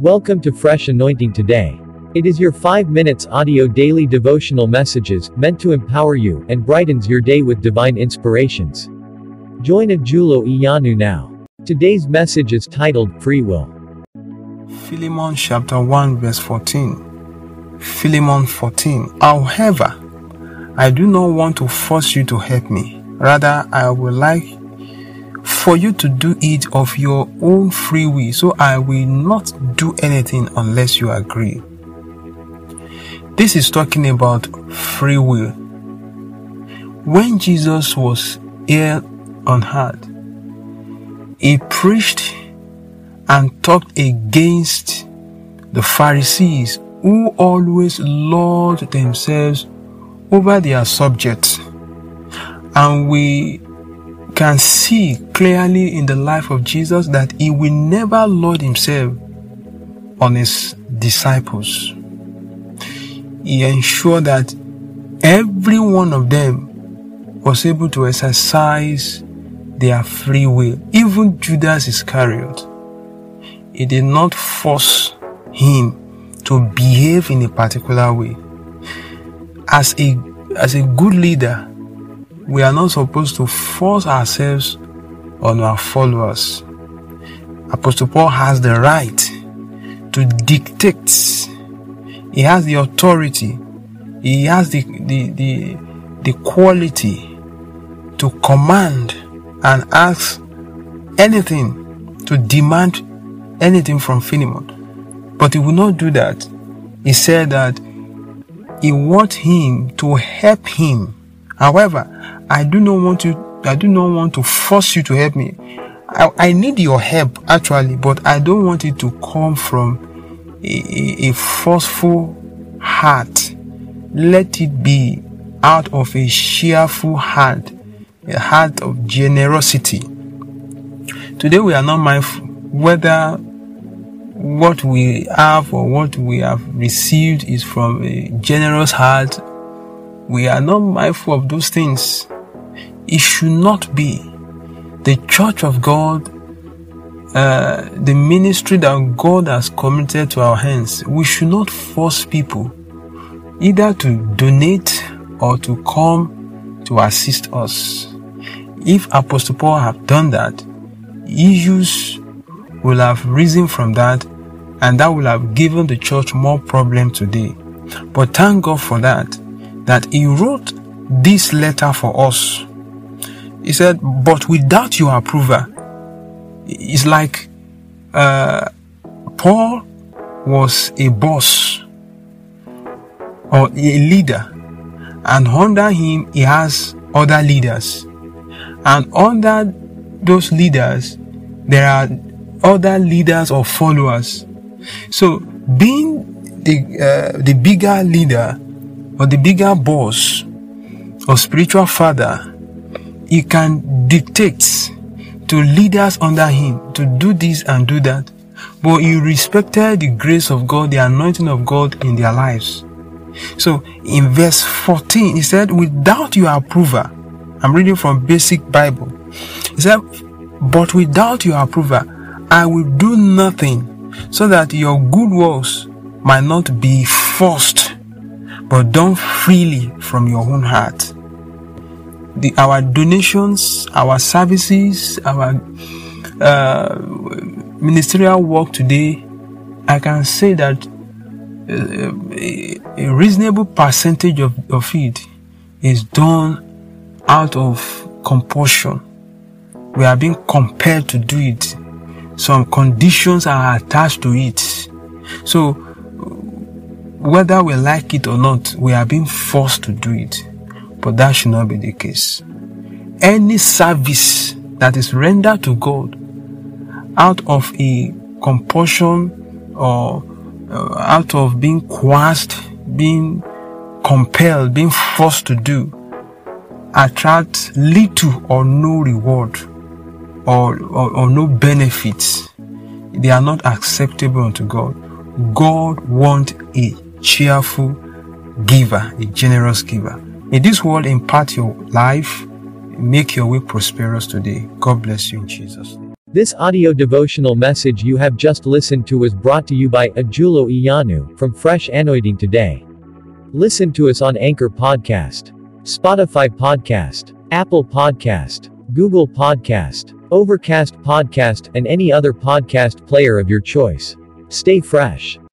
Welcome to Fresh Anointing Today. It is your 5 minutes audio daily devotional messages meant to empower you and brightens your day with divine inspirations. Join Ajulo Iyanu now. Today's message is titled Free Will. Philemon chapter 1 verse 14. Philemon 14. However, I do not want to force you to help me. Rather, I would like for you to do it of your own free will. So I will not do anything unless you agree. This is talking about free will. When Jesus was here on earth, he preached and talked against the Pharisees who always lord themselves over their subjects. And we can see clearly in the life of Jesus that he will never lord himself on his disciples. He ensured that every one of them was able to exercise their free will, even Judas Iscariot. He did not force him to behave in a particular way. As a as a good leader, we are not supposed to force ourselves on our followers. Apostle Paul has the right to dictate. He has the authority. He has the, the, the, the quality to command and ask anything, to demand anything from Philemon. But he will not do that. He said that he wants him to help him. However, I do not want you I do not want to force you to help me. I, I need your help actually, but I don't want it to come from a, a, a forceful heart. Let it be out of a cheerful heart, a heart of generosity. Today we are not mindful whether what we have or what we have received is from a generous heart. We are not mindful of those things. It should not be. The church of God, uh, the ministry that God has committed to our hands, we should not force people either to donate or to come to assist us. If Apostle Paul have done that, issues will have risen from that and that will have given the church more problem today. But thank God for that, that he wrote this letter for us. He said, but without your approval, it's like uh, Paul was a boss or a leader, and under him he has other leaders, and under those leaders there are other leaders or followers. So being the uh, the bigger leader or the bigger boss or spiritual father, he can dictate to leaders under him to do this and do that. But he respected the grace of God, the anointing of God in their lives. So in verse 14, he said, without your approval, I'm reading from basic Bible. He said, but without your approval, I will do nothing so that your good works might not be forced, but done freely from your own heart. The, our donations, our services, our uh, ministerial work today, I can say that uh, a, reasonable percentage of, of it is done out of compulsion. We are being compelled to do it. Some conditions are attached to it. So, whether we like it or not, we are being forced to do it. But that should not be the case. Any service that is rendered to God out of a compulsion or uh, out of being coerced, being compelled, being forced to do, attract little or no reward or, or, or no benefits. They are not acceptable unto God. God wants a cheerful giver, a generous giver. May this word impart your life, make your way prosperous today. God bless you in Jesus'. This audio devotional message you have just listened to was brought to you by Ajulo Iyanu from Fresh Anointing Today. Listen to us on Anchor Podcast, Spotify Podcast, Apple Podcast, Google Podcast, Overcast Podcast, and any other podcast player of your choice. Stay fresh.